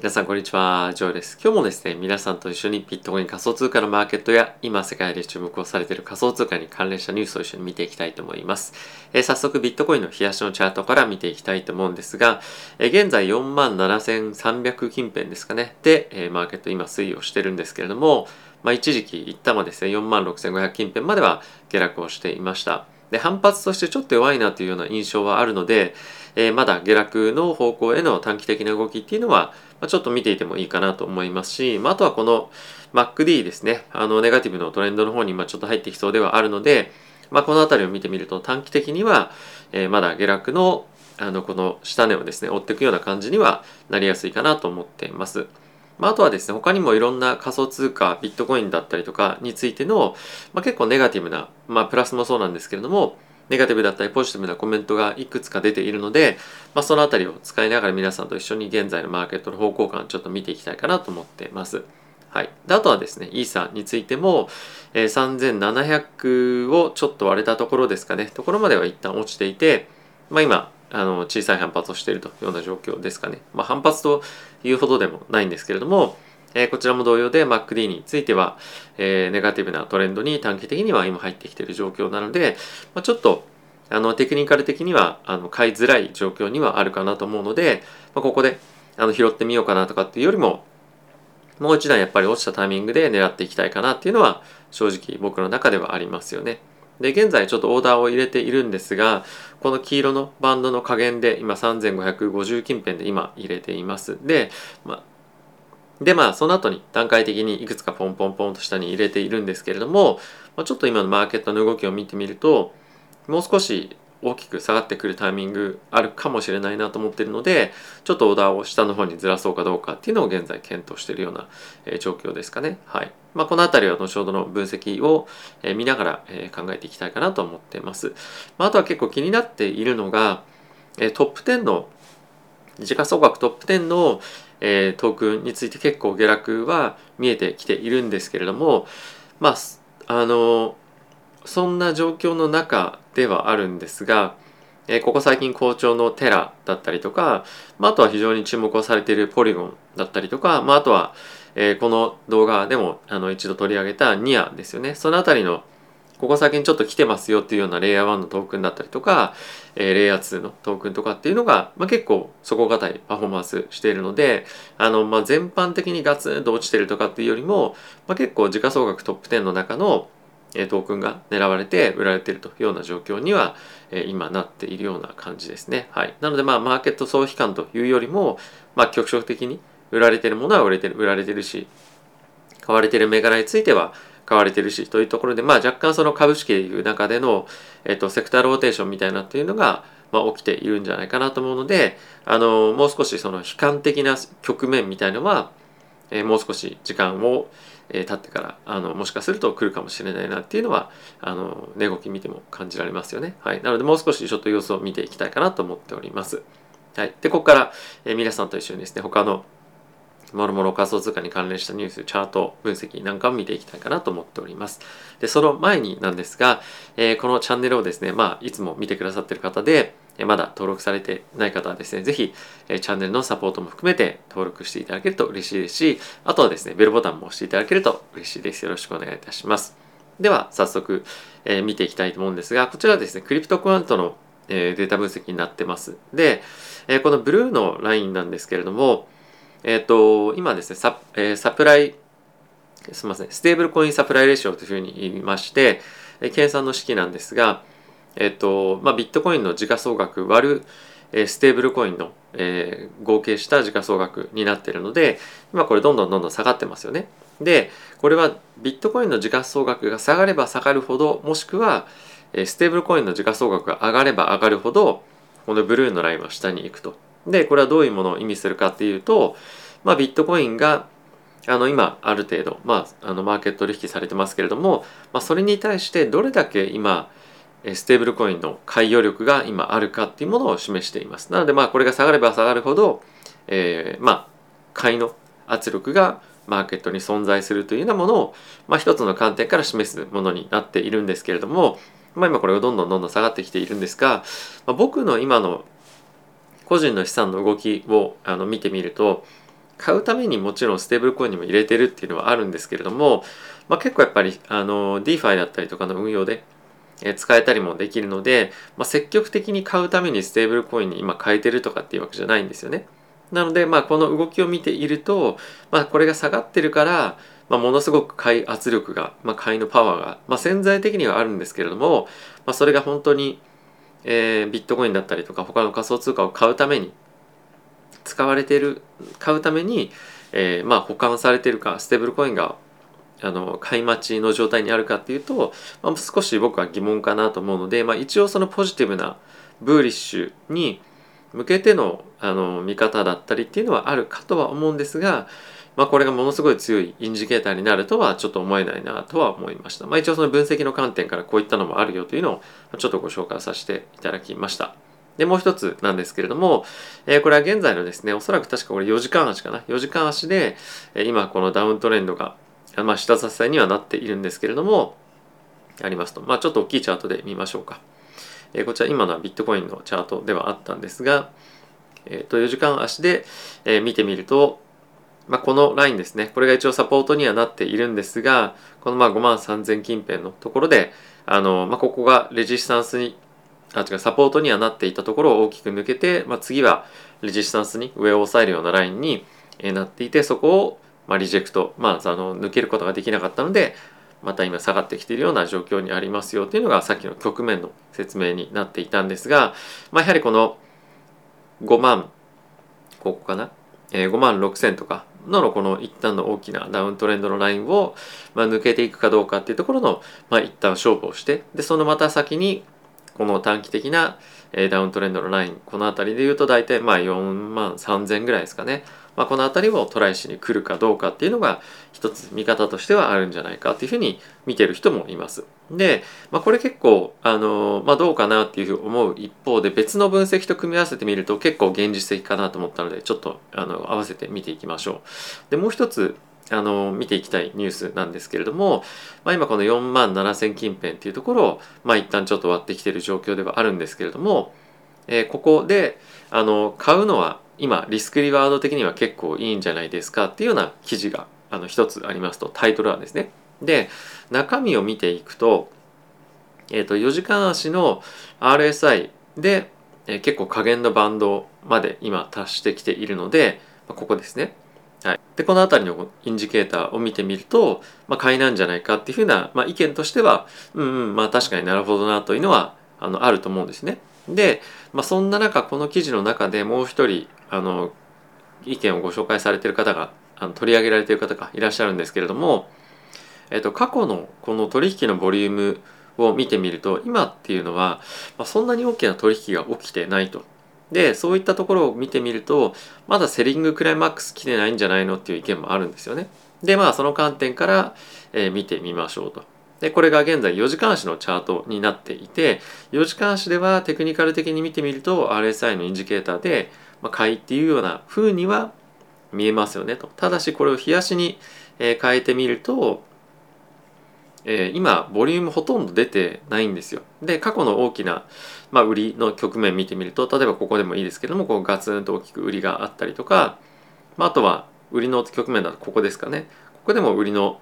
皆さんこんにちは、ジョーです。今日もですね、皆さんと一緒にビットコイン仮想通貨のマーケットや今世界で注目をされている仮想通貨に関連したニュースを一緒に見ていきたいと思います。えー、早速ビットコインの冷やしのチャートから見ていきたいと思うんですが、えー、現在47,300近辺ですかね、で、えー、マーケット今推移をしてるんですけれども、まあ、一時期一旦はですね、46,500近辺までは下落をしていました。で、反発としてちょっと弱いなというような印象はあるので、えまだ下落の方向への短期的な動きっていうのは、まちょっと見ていてもいいかなと思いますし、まあ、とはこの MacD ですね、あのネガティブのトレンドの方に今ちょっと入ってきそうではあるので、まあ、この辺りを見てみると短期的には、えー、まだ下落のあのこの下値をですね追っていくような感じにはなりやすいかなと思っています。まあ、あとはですね他にもいろんな仮想通貨ビットコインだったりとかについての、まあ、結構ネガティブな、まあ、プラスもそうなんですけれどもネガティブだったりポジティブなコメントがいくつか出ているので、まあ、そのあたりを使いながら皆さんと一緒に現在のマーケットの方向感ちょっと見ていきたいかなと思っています。はい、であとはですねイーサについても、えー、3700をちょっと割れたところですかねところまでは一旦落ちていて、まあ、今あの小さい反発をしているというような状況ですかね、まあ、反発というほどでもないんですけれども、えー、こちらも同様で MacD については、えー、ネガティブなトレンドに短期的には今入ってきている状況なので、まあ、ちょっとあのテクニカル的にはあの買いづらい状況にはあるかなと思うので、まあ、ここであの拾ってみようかなとかっていうよりももう一段やっぱり落ちたタイミングで狙っていきたいかなっていうのは正直僕の中ではありますよね。で現在ちょっとオーダーを入れているんですがこの黄色のバンドの加減で今3550近辺で今入れています。で、まあでまあその後に段階的にいくつかポンポンポンと下に入れているんですけれども、まあ、ちょっと今のマーケットの動きを見てみるともう少し大きく下がってくるタイミングあるかもしれないなと思っているのでちょっとオーダーを下の方にずらそうかどうかっていうのを現在検討しているような、え状況ですかね。はいまあ、この辺りは後ほどの分析を、え見ながら、え考えていきたいかなと思っています。まあ、あとは結構気になっているのが、えトップ10の時価総額トップ10の、えトークンについて結構下落は見えてきているんですけれどもまああのそんな状況の中ではあるんですが、えここ最近好調のテラだったりとか、まあ、とは非常に注目をされているポリゴンだったりとか、まあ、とは、えこの動画でもあの一度取り上げたニアですよね。その辺りのここ最近ちょっと来てますよっていうようなレイヤー1のトークンだったりとか、え、レイヤー2のトークンとかっていうのが、まあ、結構底堅いパフォーマンスしているのであの、まあ、全般的にガツンと落ちてるとかっていうよりも、まあ、結構時価総額トップ10の中のトークンが狙われて売られているというような状況には今なっているような感じですね。はい、なのでまあマーケット総悲観というよりも、まあ、局所的に売られているものは売れてる売られてるし買われている銘柄については買われてるしというところで、まあ、若干その株式でいう中での、えっと、セクターローテーションみたいなっていうのが、まあ、起きているんじゃないかなと思うのであのもう少しその悲観的な局面みたいのは、えー、もう少し時間をえー、経ってからあのもしかすると来るかもしれないなっていうのはあの値動き見ても感じられますよね。はい、なのでもう少しちょっと様子を見ていきたいかなと思っております。はい、でここから、えー、皆さんと一緒にですね他のもろもろ仮想通貨に関連したニュース、チャート分析なんかを見ていきたいかなと思っております。で、その前になんですが、えー、このチャンネルをですね、まあ、いつも見てくださってる方で、まだ登録されてない方はですね、ぜひ、チャンネルのサポートも含めて登録していただけると嬉しいですし、あとはですね、ベルボタンも押していただけると嬉しいです。よろしくお願いいたします。では、早速、えー、見ていきたいと思うんですが、こちらはですね、クリプトクワントの、えー、データ分析になってます。で、えー、このブルーのラインなんですけれども、えっ、と、今ですね、サ,、えサプライ、すみません、ステーブルコインサプライレーシオというふうに言いまして、え計算の式なんですが、えっとまあ、ビットコインの時価総額割る、えステーブルコインの、えー、合計した時価総額になってるので今これどんどんどんどん下がってますよね。でこれはビットコインの時価総額が下がれば下がるほどもしくは、えステーブルコインの時価総額が上がれば上がるほどこのブルーのラインは下に行くと。でこれはどういうものを意味するかっていうと、まあ、ビットコインがあの今ある程度、まあ、あのマーケット取引されてますけれども、まあ、それに対してどれだけ今ステーブルコインの買い余力が今あるかっていうものを示しています。なのでまあこれが下がれば下がるほど、えー、まあ買いの圧力がマーケットに存在するというようなものを、まあ、一つの観点から示すものになっているんですけれども、まあ、今これがどんどんどんどん下がってきているんですが、まあ、僕の今の個人の資産の動きをあの見てみると買うためにもちろんステーブルコインにも入れてるっていうのはあるんですけれども、まあ、結構やっぱりあの DeFi だったりとかの運用でえ使えたりもできるので、まあ、積極的に買うためにステーブルコインに今変えてるとかっていうわけじゃないんですよね。なので、まあ、この動きを見ていると、まあ、これが下がってるから、まあ、ものすごく買い圧力が、まあ、買いのパワーが、まあ、潜在的にはあるんですけれども、まあ、それが本当に、えー、ビットコインだったりとか他の仮想通貨を買うために使われている買うために、えー、まあ保管されているかステーブルコインがあの買い待ちの状態にあるかっていうと、まあ、少し僕は疑問かなと思うので、まあ、一応そのポジティブなブーリッシュに向けてのあの見方だったりっていうのはあるかとは思うんですが、まあ、これがものすごい強いインジケーターになるとはちょっと思えないなとは思いました。まあ、一応その分析の観点からこういったのもあるよというのをちょっとご紹介させていただきました。で、もう一つなんですけれども、えー、これは現在のですね、おそらく確かこれ4時間足かな。4時間足で、え、今このダウントレンドがまあ、下支えにはなっているんですけれども、ありますと。まあ、ちょっと大きいチャートで見ましょうか。えー、こちら今のはビットコインのチャートではあったんですが、えー、と4時間足で、えー、見てみると、まあ、このラインですね。これが一応サポートにはなっているんですが、このまあ5万3000近辺のところで、あの、まあ、ここがレジスタンスに、あ、違う、サポートにはなっていたところを大きく抜けて、まあ、次はレジスタンスに上を押さえるようなラインになっていて、そこをまあ、リジェクト、まあ、あの抜けることができなかったのでまた今下がってきているような状況にありますよというのがさっきの局面の説明になっていたんですが、まあ、やはりこの5万ここかな、えー、5万6千とかのこの一旦の大きなダウントレンドのラインを、まあ、抜けていくかどうかっていうところの、まあ、一旦勝負をしてでそのまた先にこの短期的なえダウントレンドのラインこの辺りで言うと大体まあ4万3000ぐらいですかね。まあ、この辺りをトライしに来るかどうかっていうのが一つ見方としてはあるんじゃないかっていうふうに見てる人もいます。で、まあ、これ結構あの、まあ、どうかなっていうふうに思う一方で別の分析と組み合わせてみると結構現実的かなと思ったのでちょっとあの合わせて見ていきましょう。でもう一つあの見ていきたいニュースなんですけれども、まあ、今この4万7000近辺っていうところを、まあ、一旦ちょっと割ってきてる状況ではあるんですけれども、えー、ここであの買うのは今リスクリワード的には結構いいんじゃないですかっていうような記事があの一つありますとタイトルはですね。で中身を見ていくと,、えー、と4時間足の RSI で、えー、結構加減のバンドまで今達してきているので、まあ、ここですね。はい、でこの辺りのインジケーターを見てみると、まあ、買いなんじゃないかっていうふうな、まあ、意見としてはうんうんまあ確かになるほどなというのはあのあると思うんですね。で、まあ、そんな中この記事の中でもう一人あの意見をご紹介されてる方があの取り上げられてる方がいらっしゃるんですけれども、えっと、過去のこの取引のボリュームを見てみると今っていうのは、まあ、そんなに大きな取引が起きてないと。でそういったところを見てみるとまだセリングクライマックス来てないんじゃないのっていう意見もあるんですよね。でまあその観点から、えー、見てみましょうと。でこれが現在4時間足のチャートになっていて4時間足ではテクニカル的に見てみると RSI のインジケーターで、まあ、買いっていうような風には見えますよねと。ただしこれを冷やしに、変えてみると、えー、今ボリュームほとんど出てないんですよ。で過去の大きな、まあ、売りの局面見てみると例えばここでもいいですけどもこうガツンと大きく売りがあったりとか、まあ、あとは売りの局面だとここですかね。ここでも売りの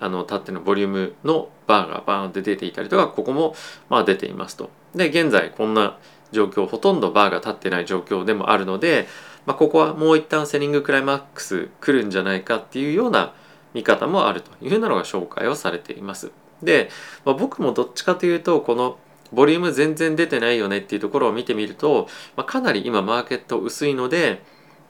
あの縦のボリュームのバーがバーンって出ていたりとかここもまあ出ていますと。で現在こんな状況ほとんどバーが立ってない状況でもあるので、まあ、ここはもう一旦セリングクライマックス来るんじゃないかっていうような見方もあるというふうなのが紹介をされています。で、まあ、僕もどっちかというとこのボリューム全然出てないよねっていうところを見てみると、まあ、かなり今マーケット薄いので、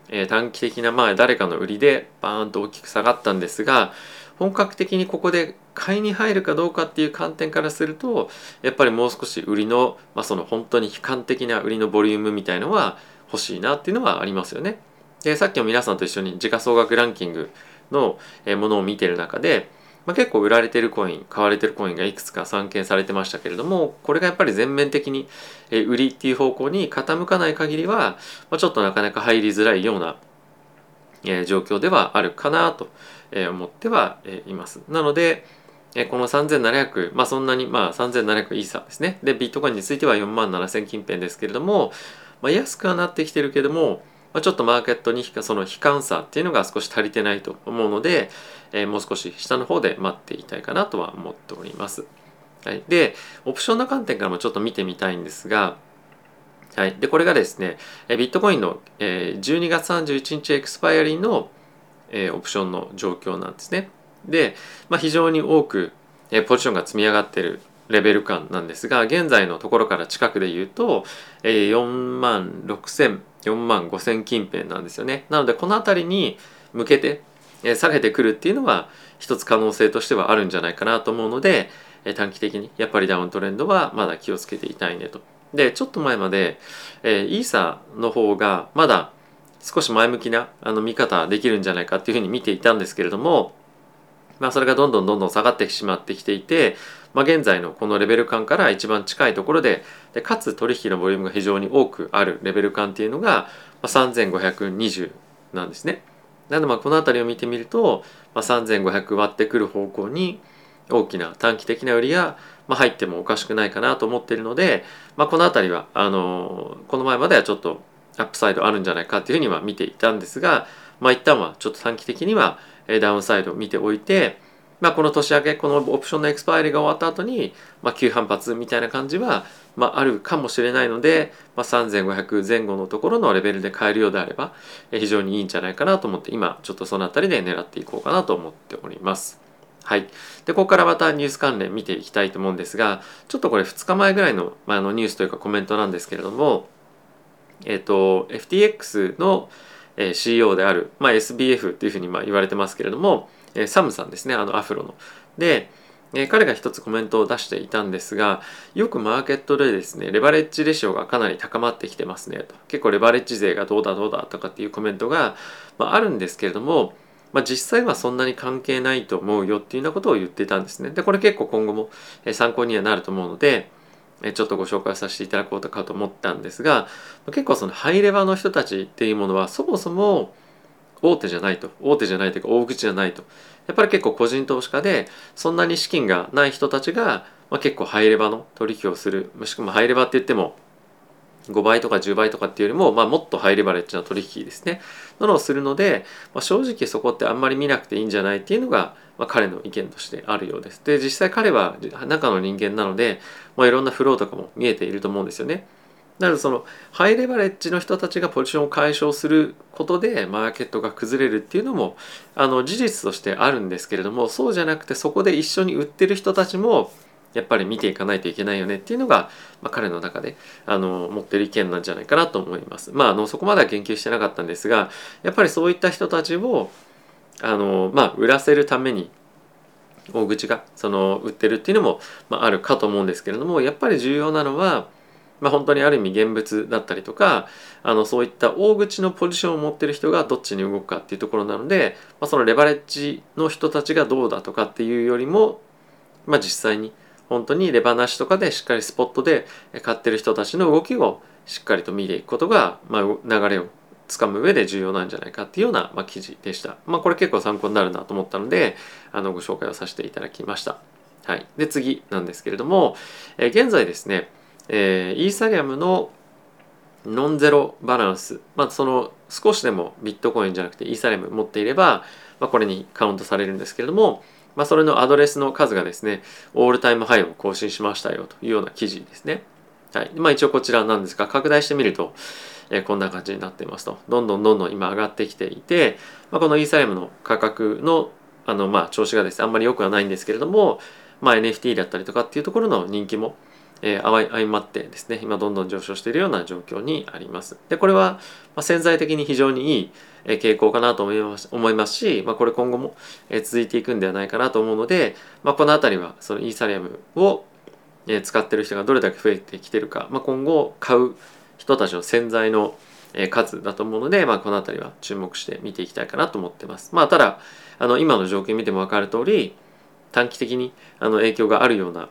えー、短期的なまあ誰かの売りでバーンと大きく下がったんですが本格的にここで買いに入るかどうかっていう観点からするとやっぱりもう少し売りの,、まあその本当に悲観的な売りのボリュームみたいのは欲しいなっていうのはありますよね。でさっきも皆さんと一緒に時価総額ランキングのものを見てる中で、まあ、結構売られてるコイン買われてるコインがいくつか散見されてましたけれどもこれがやっぱり全面的に売りっていう方向に傾かない限りは、まあ、ちょっとなかなか入りづらいような状況ではあるかなと思ってはいます。なので、この3700、まあそんなに、まあ3700イーサですね。で、ビットコインについては4万7000近辺ですけれども、まあ、安くはなってきてるけども、まあ、ちょっとマーケットにその悲観さっていうのが少し足りてないと思うので、えー、もう少し下の方で待っていたいかなとは思っております。はい、でオプションの観点からもちょっと見てみたいんですが、はい、でこれがですねビットコインの12月31日エクスパイアリーのえオプションの状況なんですね。で、まあ、非常に多くえポジションが積み上がってるレベル感なんですが現在のところから近くで言うとえ4万6000 4万5000近辺なんですよね。なのでこの辺りに向けてえ下げてくるっていうのは一つ可能性としてはあるんじゃないかなと思うのでえ短期的にやっぱりダウントレンドはまだ気をつけていたいねと。でちょっと前まで、えー、イーサの方がまだ少し前向きなあの見方できるんじゃないかっていうふうに見ていたんですけれども、まあ、それがどんどんどんどん下がってしまってきていて、まあ、現在のこのレベル感から一番近いところででかつ取引のボリュームが非常に多くあるレベル感っていうのが、まあ、3520なんですね。なのでまあこの辺りを見てみると、まあ、3500割ってくる方向に大きな短期的な売りが、まあ、入ってもおかしくないかなと思っているので、まあ、この辺りはあのこの前まではちょっとアップサイドあるんじゃないかっていうふうには見ていたんですが、まあ、一旦はちょっと短期的にはダウンサイドを見ておいて、まあ、この年明けこのオプションのエクスパイリが終わった後に、まあ、急反発みたいな感じは、まあ、あるかもしれないので、まあ、3500前後のところのレベルで買えるようであれば非常にいいんじゃないかなと思って今ちょっとその辺りで狙っていこうかなと思っております。はい。で、ここからまたニュース関連見ていきたいと思うんですが、ちょっとこれ2日前ぐらいの,、まあ、のニュースというかコメントなんですけれども、えっ、ー、と、FTX の CEO である、まあ、SBF っていうふうにまあ言われてますけれども、サムさんですね、あのアフロの。で、彼が一つコメントを出していたんですが、よくマーケットでですね、レバレッジレシオがかなり高まってきてますねと。結構レバレッジ税がどうだどうだとかっていうコメントが、まあ、あるんですけれども、まあ、実際はそんなに関係ないと思うよっていうようなことを言っていたんですね。で、これ結構今後も参考にはなると思うので、ちょっとご紹介させていただこうかと思ったんですが、結構そのハイレバーの人たちっていうものはそもそも大手じゃないと。大手じゃないというか大口じゃないと。やっぱり結構個人投資家でそんなに資金がない人たちが、まあ、結構ハイレバーの取引をする。もしくはハイレバーって言っても5倍とか10倍とかっていうよりも、まあ、もっとハイレバレッジな取引ですね。なのをするので、まあ、正直そこってあんまり見なくていいんじゃないっていうのが、まあ、彼の意見としてあるようです。で、実際彼は中の人間なので、まあ、いろんなフローとかも見えていると思うんですよね。なのでそのハイレバレッジの人たちがポジションを解消することでマーケットが崩れるっていうのもあの事実としてあるんですけれどもそうじゃなくてそこで一緒に売ってる人たちもやっぱり見ていかないといけないよねっていうのが、まあ、彼の中であの持ってる意見なんじゃないかなと思います。まあ、あのそこまでは言及してなかったんですがやっぱりそういった人たちをあの、まあ、売らせるために大口がその売ってるっていうのも、まあ、あるかと思うんですけれどもやっぱり重要なのは、まあ、本当にある意味現物だったりとかあのそういった大口のポジションを持ってる人がどっちに動くかっていうところなので、まあ、そのレバレッジの人たちがどうだとかっていうよりも、まあ、実際に本当にレバなしとかでしっかりスポットで買ってる人たちの動きをしっかりと見ていくことが、まあ、流れをつかむ上で重要なんじゃないかっていうような、まあ、記事でした。まあ、これ結構参考になるなと思ったのであのご紹介をさせていただきました。はい、で次なんですけれども、えー、現在ですね、えー、イーサリアムのノンゼロバランス、まあ、その少しでもビットコインじゃなくてイーサリアム持っていれば、まあ、これにカウントされるんですけれども、まあ、それのアドレスの数がですね、オールタイムハイを更新しましたよというような記事ですね。はい。まあ一応こちらなんですが、拡大してみると、えー、こんな感じになっていますと。どんどんどんどん今上がってきていて、まあ、このイーサリアムの価格のあのまあ調子がですね、あんまり良くはないんですけれども、まあ、NFT だったりとかっていうところの人気も、えー、相まってですね、今どんどん上昇しているような状況にあります。で、これは、ま、潜在的に非常にいい傾向かなと思います思いますし、まあ、これ今後も続いていくんではないかなと思うので、まあ、この辺りはそのイーサリアムを使ってる人がどれだけ増えてきてるか、まあ、今後買う人たちの潜在の数だと思うので、まあ、この辺りは注目して見ていきたいかなと思ってます。まあ、ただあの今の条件見ても分かる通り短期的にあの影響があるような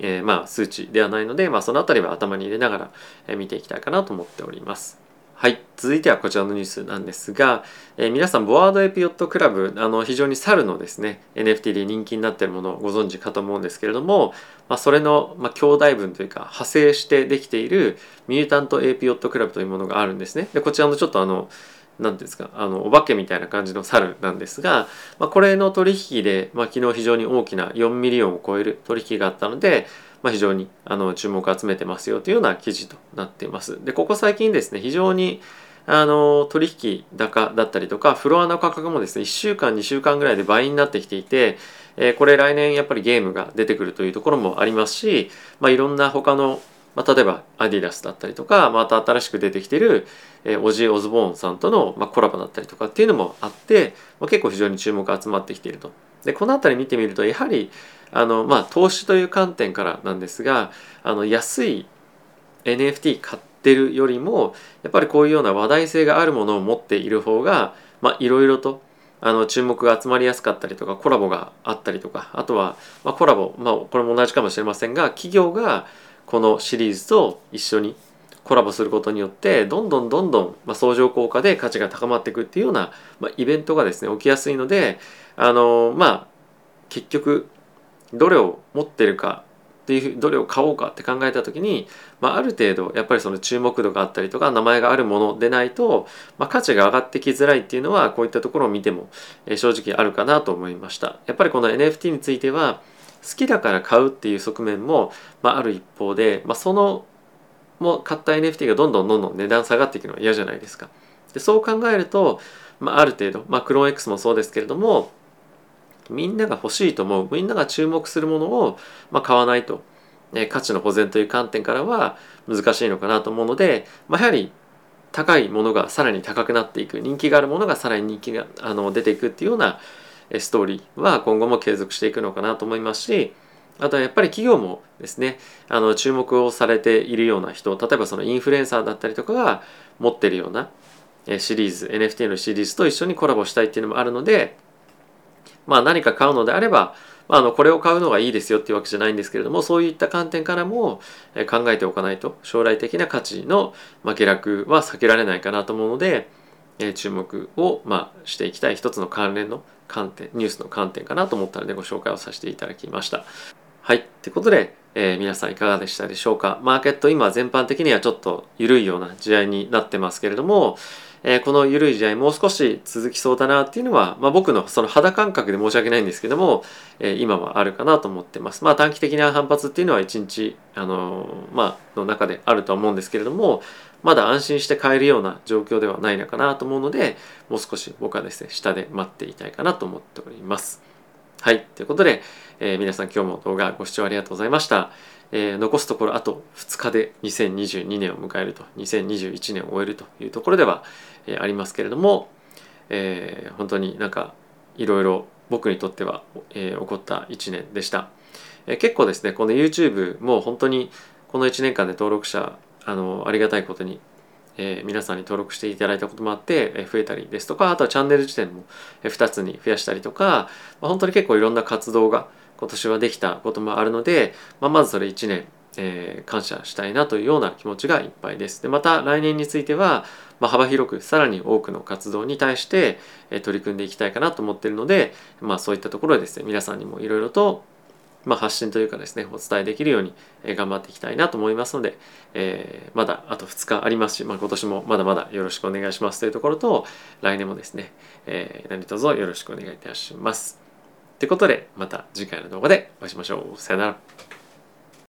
えー、まあ数値ではないので、まあ、その辺りは頭に入れながら見ていきたいかなと思っております。はい続いてはこちらのニュースなんですが、えー、皆さん Bored Ape Yacht Club あの非常に猿のですね NFT で人気になっているものをご存知かと思うんですけれども、まあ、それの、まあ、兄弟分というか派生してできている Mutant Ape Yacht Club というものがあるんですねでこちらのちょっとあの何ですか？あのお化けみたいな感じの猿なんですが、まあ、これの取引で、まあ、昨日非常に大きな4 million を超える取引があったので、まあ、非常にあの注目を集めてますよというような記事となっています。でここ最近ですね非常にあの取引高だったりとかフロアの価格もですね1週間2週間ぐらいで倍になってきていて、えー、これ来年やっぱりゲームが出てくるというところもありますし、まあ、いろんな他のまあ、例えばアディダスだったりとかまた新しく出てきてる、え、オジー・オズボーンさんとの、まあ、コラボだったりとかっていうのもあって、まあ、結構非常に注目が集まってきていると。でこの辺り見てみるとやはりあの、まあ、投資という観点からなんですがあの安い NFT 買ってるよりもやっぱりこういうような話題性があるものを持っている方がいろいろとあの注目が集まりやすかったりとかコラボがあったりとかあとは、まあ、コラボ、まあ、これも同じかもしれませんが企業がこのシリーズと一緒にコラボすることによってどんどんどんどん、まあ、相乗効果で価値が高まっていくっていうような、まあ、イベントがですね起きやすいのであのまあ結局どれを持ってるかっていうどれを買おうかって考えた時に、まあ、ある程度やっぱりその注目度があったりとか名前があるものでないと、まあ、価値が上がってきづらいっていうのはこういったところを見ても、正直あるかなと思いました。やっぱりこの NFT については好きだから買うっていう側面も、まあ、ある一方で、まあ、そのも買った NFT がどんどんどんどん値段下がっていくのは嫌じゃないですか。でそう考えると、まあ、ある程度、まあ、クローン X もそうですけれどもみんなが欲しいと思うみんなが注目するものを、まあ、買わないと、え価値の保全という観点からは難しいのかなと思うので、まあ、やはり高いものがさらに高くなっていく人気があるものがさらに人気があの出ていくっていうようなストーリーは今後も継続していくのかなと思いますしあとはやっぱり企業もですねあの注目をされているような人例えばそのインフルエンサーだったりとかが持ってるようなシリーズ NFT のシリーズと一緒にコラボしたいっていうのもあるのでまあ、何か買うのであれば、まあ、あのこれを買うのがいいですよっていうわけじゃないんですけれどもそういった観点からも考えておかないと将来的な価値の下落は避けられないかなと思うのでえ注目をまあしていきたい一つの関連の観点ニュースの観点かなと思ったのでご紹介をさせていただきました。はい。ってことで、えー、皆さんいかがでしたでしょうか。マーケット今全般的にはちょっと緩いような時代になってますけれども、えー、この緩い試合もう少し続きそうだなっていうのは、まあ、僕のその肌感覚で申し訳ないんですけども、えー、今はあるかなと思ってます。まあ短期的な反発っていうのは一日、あのー、まあ、の中であるとは思うんですけれども、まだ安心して買えるような状況ではないのかなと思うので、もう少し僕はですね、下で待っていたいかなと思っております。はい。ということで、えー、皆さん今日も動画ご視聴ありがとうございました。えー、残すところあと2日で2022年を迎えると2021年を終えるというところでは、えー、ありますけれども、えー、本当になんかいろいろ僕にとっては、えー、起こった1年でした、えー、結構ですねこの YouTube も本当にこの1年間で登録者あのありがたいことに、えー、皆さんに登録していただいたこともあって、えー、増えたりですとかあとはチャンネル自体も2つに増やしたりとか、まあ、本当に結構いろんな活動が今年はできたこともあるので、まあ、まずそれ1年、えー、感謝したいなというような気持ちがいっぱいです。でまた来年については、まあ、幅広くさらに多くの活動に対して、え、取り組んでいきたいかなと思っているので、まあ、そういったところでですね皆さんにもいろいろとまあ、発信というかですねお伝えできるように頑張っていきたいなと思いますので、えー、まだあと2日ありますし、まあ、今年もまだまだよろしくお願いしますというところと来年もですね、えー、何卒よろしくお願いいたします。ということで、また次回の動画でお会いしましょう。さよなら。